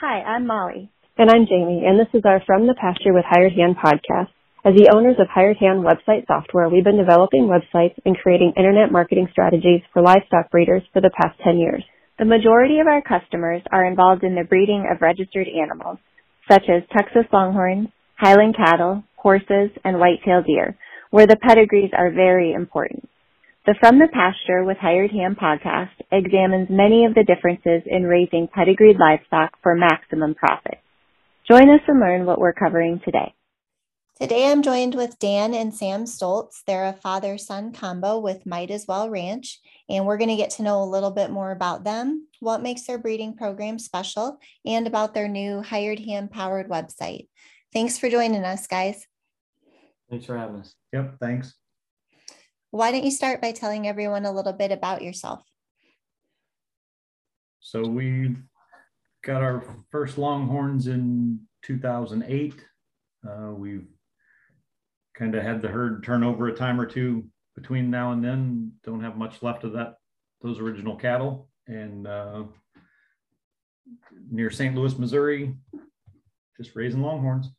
Hi, I'm Molly. And I'm Jamie, and this is our From the Pasture with Hired Hand podcast. As the owners of Hired Hand website software, we've been developing websites and creating internet marketing strategies for livestock breeders for the past 10 years. The majority of our customers are involved in the breeding of registered animals, such as Texas Longhorns, Highland cattle, horses, and white-tailed deer, where the pedigrees are very important. The From the Pasture with Hired Hand podcast examines many of the differences in raising pedigreed livestock for maximum profit. Join us and learn what we're covering today. Today I'm joined with Dan and Sam Stoltz. They're a father son combo with Might As Well Ranch, and we're going to get to know a little bit more about them, what makes their breeding program special, and about their new hired hand powered website. Thanks for joining us, guys. Thanks for having us. Yep, thanks. Why don't you start by telling everyone a little bit about yourself? So we got our first Longhorns in 2008. Uh, we've kind of had the herd turn over a time or two between now and then. Don't have much left of that those original cattle, and uh, near St. Louis, Missouri, just raising Longhorns.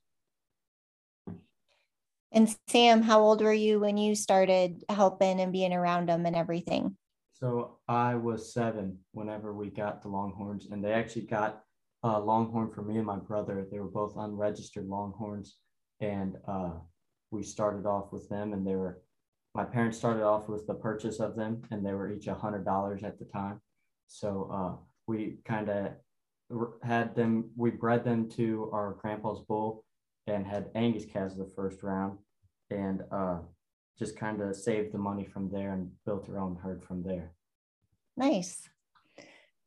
And Sam, how old were you when you started helping and being around them and everything? So I was seven whenever we got the Longhorns, and they actually got a Longhorn for me and my brother. They were both unregistered Longhorns, and uh, we started off with them. And they were, my parents started off with the purchase of them, and they were each a hundred dollars at the time. So uh, we kind of had them. We bred them to our grandpa's bull, and had Angus calves the first round and uh, just kind of saved the money from there and built her own herd from there. Nice.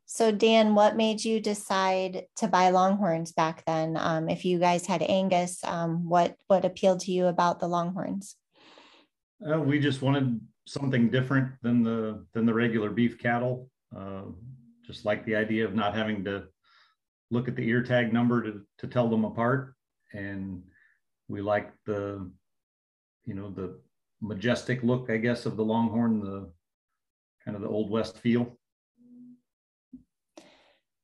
So, Dan, what made you decide to buy Longhorns back then? Um, if you guys had Angus, um, what what appealed to you about the Longhorns? Uh, we just wanted something different than the than the regular beef cattle. Uh, just like the idea of not having to look at the ear tag number to to tell them apart and we like the you know the majestic look i guess of the longhorn the kind of the old west feel.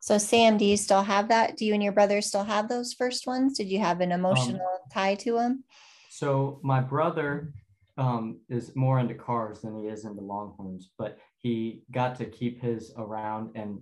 So sam do you still have that? Do you and your brother still have those first ones? Did you have an emotional um, tie to them so my brother um, is more into cars than he is into longhorns but he got to keep his around and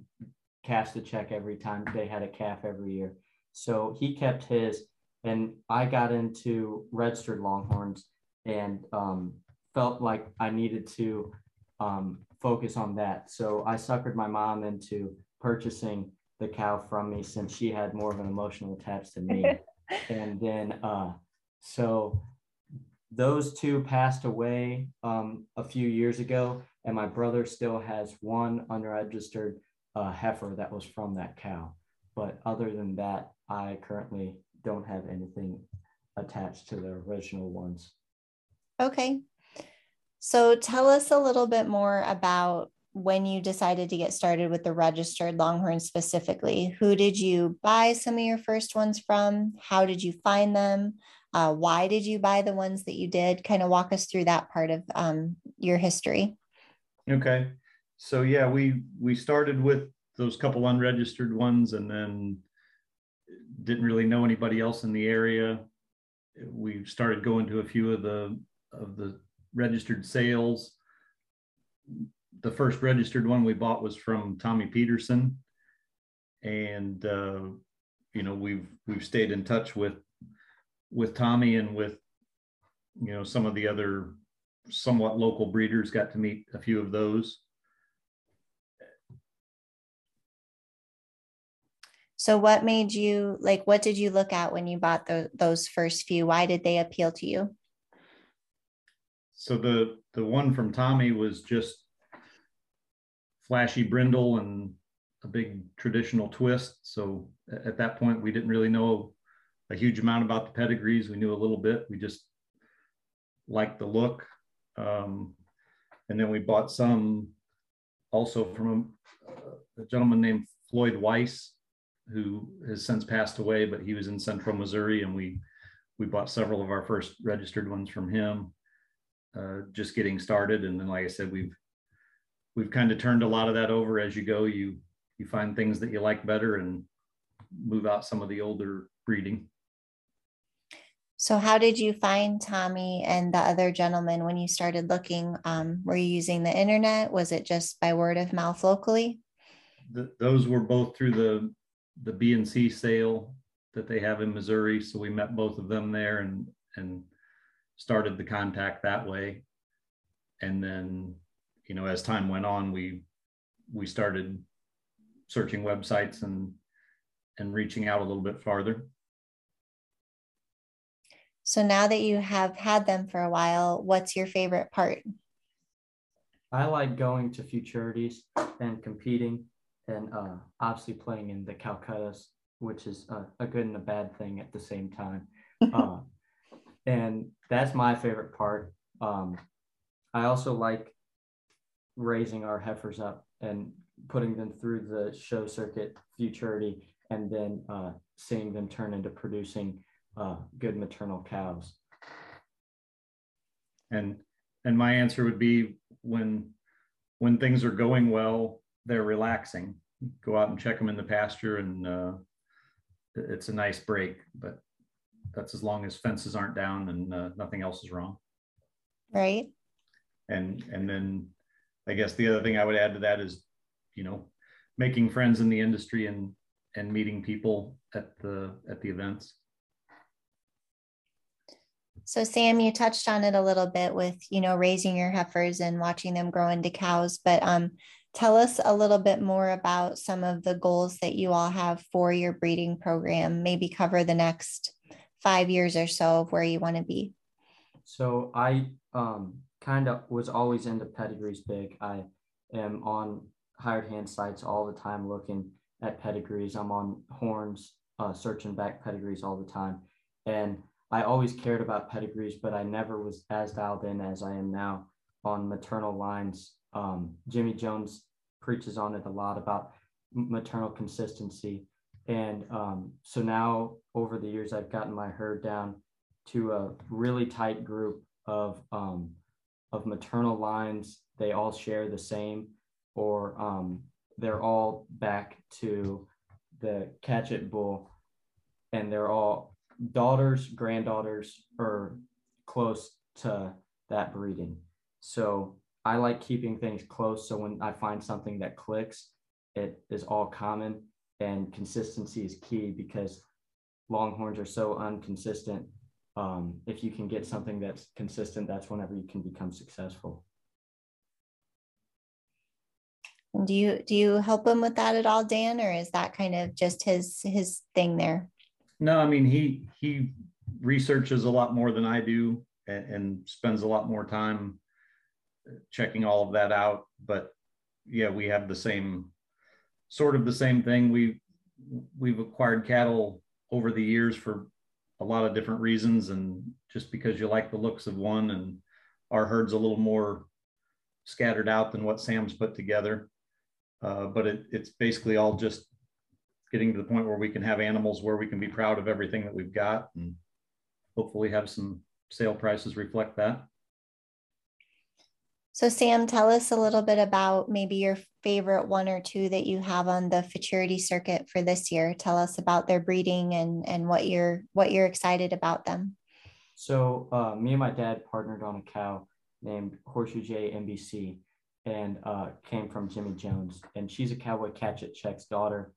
cash the check every time they had a calf every year. So he kept his and I got into registered Longhorns and um, felt like I needed to um, focus on that. So I suckered my mom into purchasing the cow from me since she had more of an emotional attachment to me. and then, uh, so those two passed away um, a few years ago, and my brother still has one unregistered uh, heifer that was from that cow. But other than that, I currently don't have anything attached to the original ones. Okay. So tell us a little bit more about when you decided to get started with the registered Longhorn specifically. Who did you buy some of your first ones from? How did you find them? Uh, why did you buy the ones that you did? Kind of walk us through that part of um, your history. Okay. So yeah, we we started with those couple unregistered ones and then didn't really know anybody else in the area. We started going to a few of the of the registered sales. The first registered one we bought was from Tommy Peterson, and uh, you know we've we've stayed in touch with with Tommy and with you know some of the other somewhat local breeders. Got to meet a few of those. So, what made you like? What did you look at when you bought the, those first few? Why did they appeal to you? So the the one from Tommy was just flashy brindle and a big traditional twist. So at that point, we didn't really know a huge amount about the pedigrees. We knew a little bit. We just liked the look. Um, and then we bought some also from a, a gentleman named Floyd Weiss who has since passed away, but he was in central Missouri and we we bought several of our first registered ones from him, uh, just getting started. And then, like I said, we've we've kind of turned a lot of that over as you go. You you find things that you like better and move out some of the older breeding. So, how did you find Tommy and the other gentleman when you started looking? Um, were you using the internet? Was it just by word of mouth locally? The, those were both through the the BNC sale that they have in Missouri. So we met both of them there and and started the contact that way. And then, you know, as time went on, we we started searching websites and and reaching out a little bit farther. So now that you have had them for a while, what's your favorite part? I like going to futurities and competing and uh, obviously playing in the Calcuttas, which is a, a, good and a bad thing at the same time. uh, and that's my favorite part. Um, I also like raising our heifers up and putting them through the show circuit futurity and then uh, seeing them turn into producing uh, good maternal cows. And and my answer would be when when things are going well, they're relaxing. Go out and check them in the pasture, and uh, it's a nice break. But that's as long as fences aren't down and uh, nothing else is wrong. Right. And and then I guess the other thing I would add to that is, you know, making friends in the industry and and meeting people at the at the events. So Sam, you touched on it a little bit with, you know, raising your heifers and watching them grow into cows, but um, tell us a little bit more about some of the goals that you all have for your breeding program. Maybe cover the next five years or so of where you want to be. So I um, kind of was always into pedigrees big. I am on hired hand sites all the time looking at pedigrees. I'm on horns, uh, searching back pedigrees all the time. And I always cared about pedigrees, but I never was as dialed in as I am now on maternal lines. Um, Jimmy Jones preaches on it a lot about maternal consistency. And um, so now, over the years, I've gotten my herd down to a really tight group of um, of maternal lines. They all share the same, or um, they're all back to the catch it bull, and they're all daughters, granddaughters, or close to that breeding. So I like keeping things close. So when I find something that clicks, it is all common and consistency is key because longhorns are so inconsistent. Um, if you can get something that's consistent, that's whenever you can become successful. do you do you help him with that at all, Dan, or is that kind of just his his thing there? No, I mean he he researches a lot more than I do and, and spends a lot more time checking all of that out. But yeah, we have the same sort of the same thing. We we've acquired cattle over the years for a lot of different reasons, and just because you like the looks of one, and our herd's a little more scattered out than what Sam's put together. Uh, but it, it's basically all just getting to the point where we can have animals where we can be proud of everything that we've got and hopefully have some sale prices reflect that. So, Sam, tell us a little bit about maybe your favorite one or two that you have on the futurity circuit for this year. Tell us about their breeding and and what you're what you're excited about them. So, uh, me and my dad partnered on a cow named Horseshoe J NBC, and uh, came from Jimmy Jones, and she's a cowboy catch it check's daughter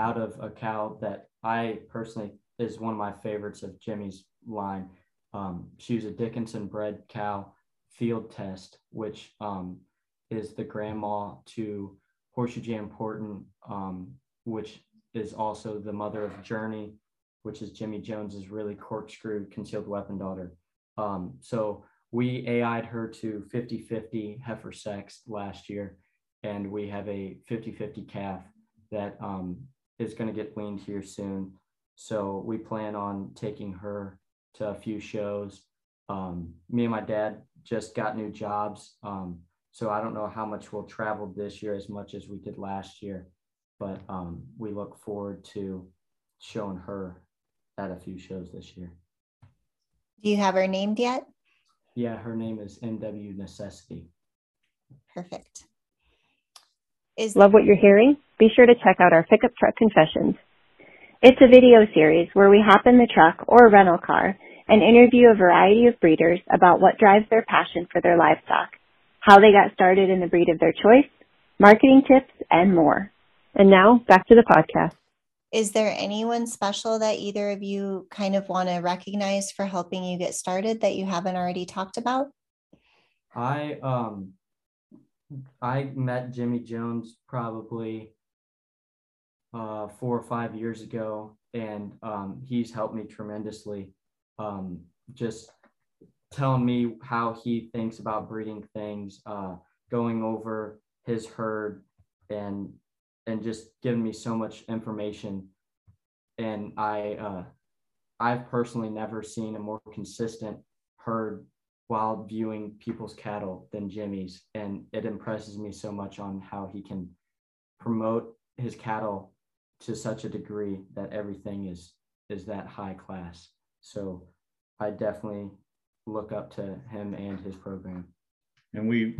out of a cow that I personally is one of my favorites of Jimmy's line. Um, she was a Dickinson bred cow field test, which um, is the grandma to Horseshoe J Important, um, which is also the mother of Journey, which is Jimmy Jones's really corkscrew concealed weapon daughter. Um, so we AI'd her to 50 50 heifer sex last year, and we have a 50 50 calf that um, is going to get weaned here soon. So we plan on taking her to a few shows. Um, me and my dad just got new jobs. Um, so I don't know how much we'll travel this year as much as we did last year, but um, we look forward to showing her at a few shows this year. Do you have her named yet? Yeah, her name is NW Necessity. Perfect. Is Love what you're hearing? Be sure to check out our pickup truck confessions. It's a video series where we hop in the truck or rental car and interview a variety of breeders about what drives their passion for their livestock, how they got started in the breed of their choice, marketing tips, and more. And now back to the podcast. Is there anyone special that either of you kind of want to recognize for helping you get started that you haven't already talked about? I um I met Jimmy Jones probably uh, four or five years ago, and um, he's helped me tremendously. Um, just telling me how he thinks about breeding things, uh, going over his herd, and and just giving me so much information. And I uh, I've personally never seen a more consistent herd while viewing people's cattle than Jimmy's, and it impresses me so much on how he can promote his cattle to such a degree that everything is is that high class. So I definitely look up to him and his program. And we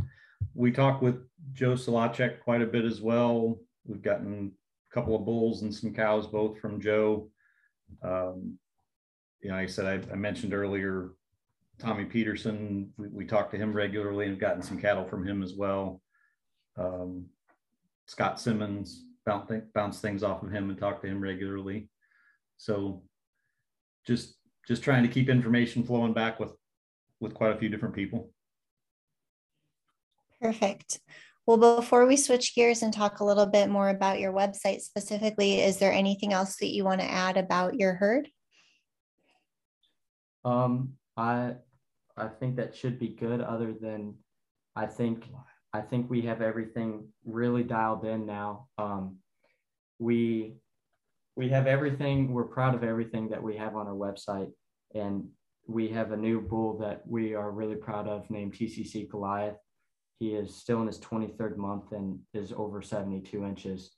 we talk with Joe Solacek quite a bit as well. We've gotten a couple of bulls and some cows both from Joe. Um, you know, like I said I, I mentioned earlier Tommy Peterson. We, we to him regularly and have gotten some cattle from him as well. Um, Scott Simmons, bounce, bounce things off of him and talk to him regularly. So just just trying to keep information flowing back with with quite a few different people. Perfect. Well, before we switch gears and talk a little bit more about your website specifically, is there anything else that you want to add about your herd? Um, I I think that should be good. Other than, I think I think we have everything really dialed in now. Um, we we have everything. We're proud of everything that we have on our website, and we have a new bull that we are really proud of named TCC Goliath. He is still in his 23rd month and is over 72 inches,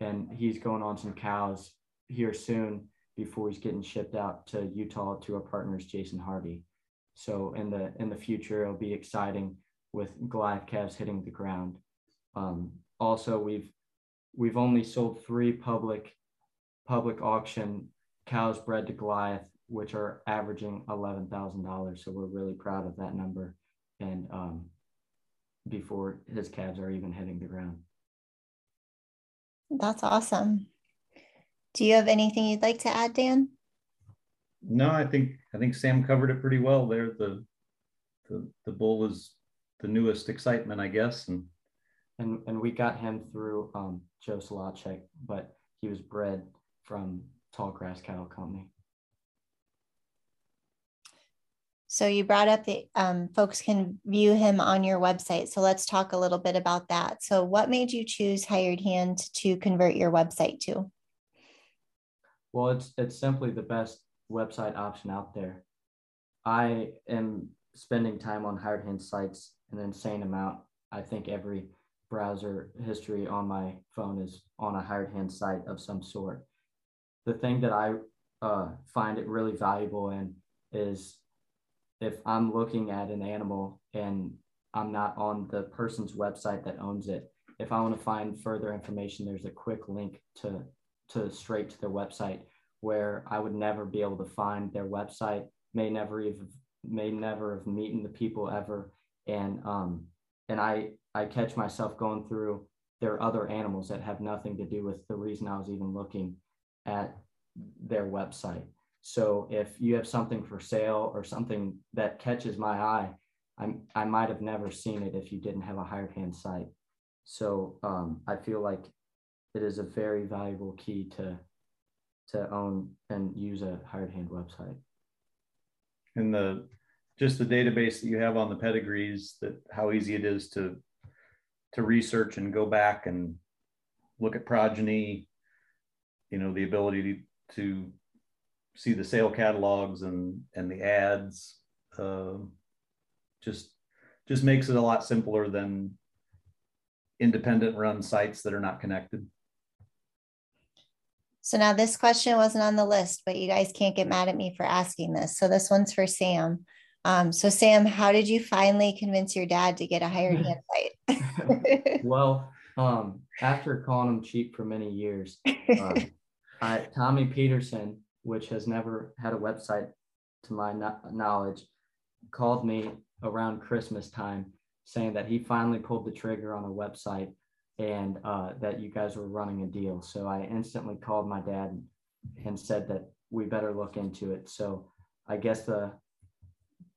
and he's going on some cows here soon before he's getting shipped out to Utah to our partners Jason Hardy. So in the in the future, it'll be exciting with Goliath calves hitting the ground. Um, also, we've we've only sold three public public auction cows bred to Goliath, which are averaging eleven thousand dollars. So we're really proud of that number. And um, before his calves are even hitting the ground. That's awesome. Do you have anything you'd like to add, Dan? No, I think I think Sam covered it pretty well there. The the the bull is the newest excitement, I guess, and and and we got him through um, Joe Solacek, but he was bred from Tallgrass Cattle Company. So you brought up the um, folks can view him on your website. So let's talk a little bit about that. So what made you choose Hired Hand to convert your website to? Well, it's it's simply the best website option out there. I am spending time on hired hand sites an insane amount. I think every browser history on my phone is on a hired hand site of some sort. The thing that I uh, find it really valuable in is if I'm looking at an animal and I'm not on the person's website that owns it, if I want to find further information, there's a quick link to to straight to their website where I would never be able to find their website, may never even may never have meeting the people ever. And um and I I catch myself going through their other animals that have nothing to do with the reason I was even looking at their website. So if you have something for sale or something that catches my eye, I'm, I might have never seen it if you didn't have a hired hand site. So um, I feel like it is a very valuable key to to own and use a hired hand website. And the just the database that you have on the pedigrees, that how easy it is to to research and go back and look at progeny, you know, the ability to, to see the sale catalogs and and the ads, uh, just just makes it a lot simpler than independent run sites that are not connected. So now this question wasn't on the list, but you guys can't get mad at me for asking this. So this one's for Sam. Um, so Sam, how did you finally convince your dad to get a hired hand site? well, um, after calling him cheap for many years, uh, I, Tommy Peterson, which has never had a website to my no- knowledge, called me around Christmas time saying that he finally pulled the trigger on a website and uh, that you guys were running a deal. So I instantly called my dad and said that we better look into it. So I guess the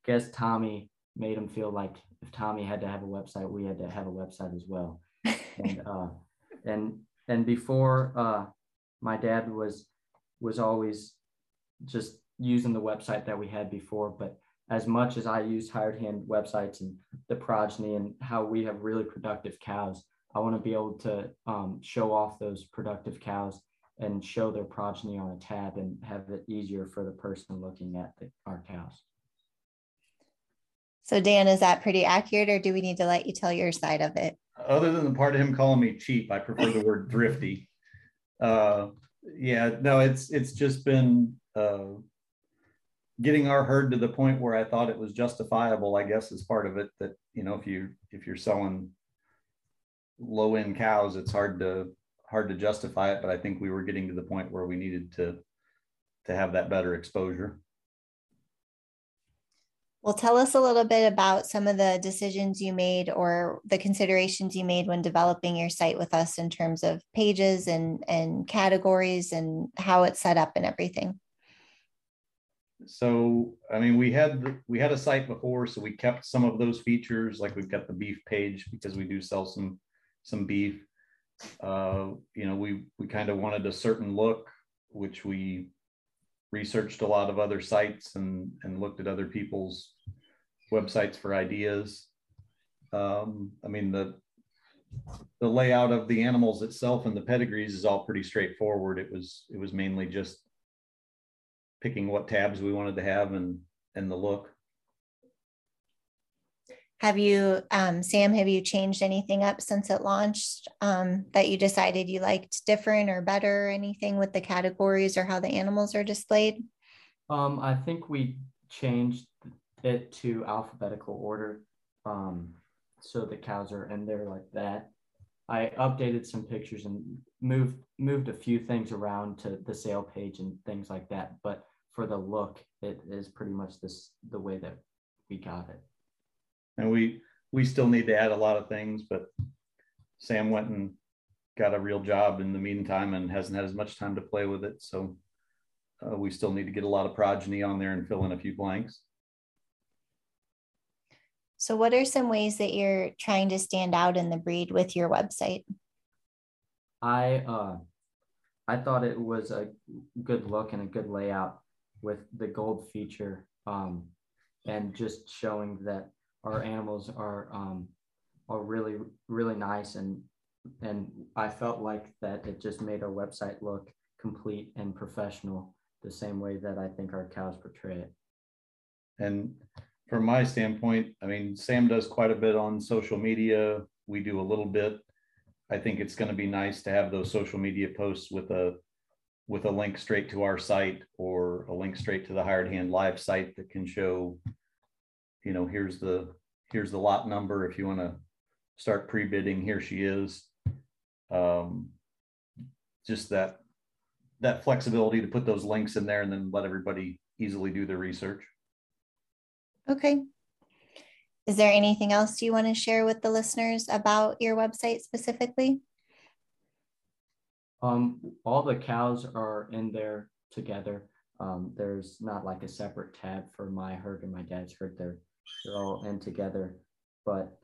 guess Tommy made him feel like if Tommy had to have a website, we had to have a website as well. and uh, and and before uh, my dad was was always just using the website that we had before, but as much as I use hired hand websites and the progeny and how we have really productive cows, I want to be able to um, show off those productive cows and show their progeny on a tab and have it easier for the person looking at the, our cows. So Dan, is that pretty accurate or do we need to let you tell your side of it? Other than the part of him calling me cheap, I prefer the word thrifty. Uh, yeah, no, it's it's just been uh, getting our herd to the point where I thought it was justifiable. I guess is part of it. That you know, if you if you're selling low end cows, it's hard to hard to justify it. But I think we were getting to the point where we needed to to have that better exposure. Well, tell us a little bit about some of the decisions you made or the considerations you made when developing your site with us in terms of pages and, and categories and how it's set up and everything. So, I mean, we had we had a site before, so we kept some of those features. Like we've got the beef page because we do sell some some beef. Uh, you know, we we kind of wanted a certain look, which we researched a lot of other sites and and looked at other people's websites for ideas. Um, I mean the the layout of the animals itself and the pedigrees is all pretty straightforward. It was it was mainly just picking what tabs we wanted to have and and the look. Have you, um, Sam, have you changed anything up since it launched um, that you decided you liked different or better anything with the categories or how the animals are displayed? Um, I think we changed it to alphabetical order. Um, so the cows are in there like that. I updated some pictures and moved moved a few things around to the sale page and things like that. But for the look, it is pretty much this the way that we got it and we we still need to add a lot of things but sam went and got a real job in the meantime and hasn't had as much time to play with it. So uh, we still need to get a lot of progeny on there and fill in a few blanks. So what are some ways that you're trying to stand out in the breed with your website? I uh i thought it was a good look and a good layout with the gold feature um and just showing that our animals are um, are really really nice and and I felt like that it just made our website look complete and professional the same way that I think our cows portray it. And from my standpoint, I mean, Sam does quite a bit on social media. We do a little bit. I think it's going to be nice to have those social media posts with a with a link straight to our site or a link straight to the hired hand live site that can show you know, here's the here's the lot number. If you want to start pre-bidding, here she is. Um, just that that flexibility to put those links in there and then let everybody easily do the research. Okay. Is there anything else you want to share with the listeners about your website specifically? Um, all the cows are in there together. Um, there's not like a separate tab for my herd and my dad's herd. They're they're all in together. But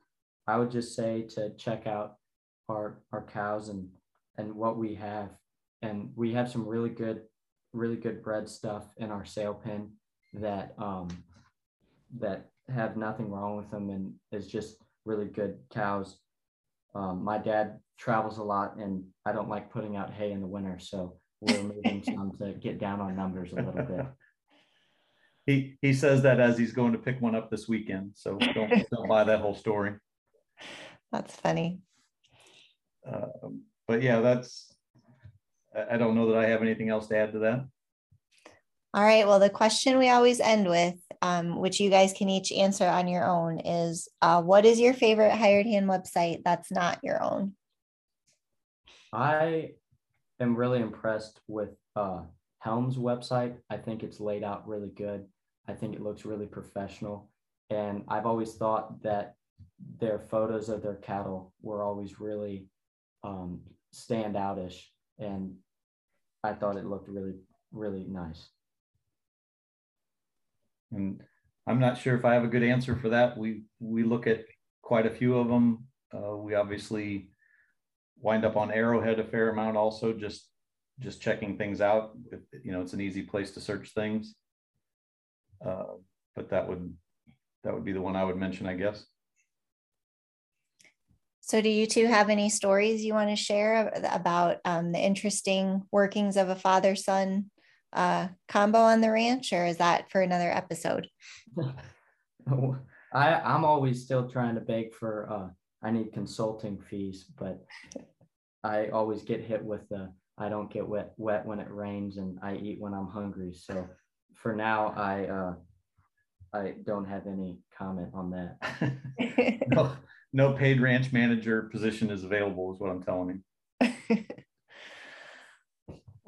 I would just say to check out our our cows and and what we have. And we have some really good, really good bread stuff in our sale pen that um that have nothing wrong with them and is just really good cows. Um, my dad travels a lot and I don't like putting out hay in the winter, so we're moving some to get down on numbers a little bit he he says that as he's going to pick one up this weekend. So don't don't buy that whole story. That's funny. Uh, but yeah, that's. I don't know that I have anything else to add to that. All right. Well, the question we always end with, um, which you guys can each answer on your own, is uh, what is your favorite hired hand website that's not your own? I am really impressed with uh, Helm's website. I think it's laid out really good. I think it looks really professional. And I've always thought that their photos of their cattle were always really um, standoutish. And I thought it looked really, really nice. And I'm not sure if I have a good answer for that. We we look at quite a few of them. Uh, we obviously wind up on Arrowhead a fair amount, also just just checking things out. You know, it's an easy place to search things. Uh, but that would that would be the one I would mention, I guess. So, do you two have any stories you want to share about um, the interesting workings of a father son uh, combo on the ranch, or is that for another episode? I, I'm always still trying to beg for, uh, I need consulting fees, but I always get hit with the, I don't get wet, wet when it rains and I eat when I'm hungry. So for now, I, uh, I don't have any comment on that. no, no paid ranch manager position is available is what I'm telling you.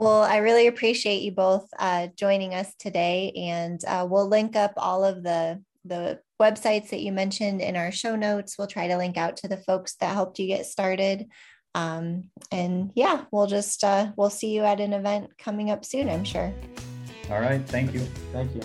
Well, I really appreciate you both uh, joining us today, and uh, we'll link up all of the the websites that you mentioned in our show notes. We'll try to link out to the folks that helped you get started. Um, and yeah, we'll just uh, we'll see you at an event coming up soon. I'm sure. All right. Thank you. Thank you.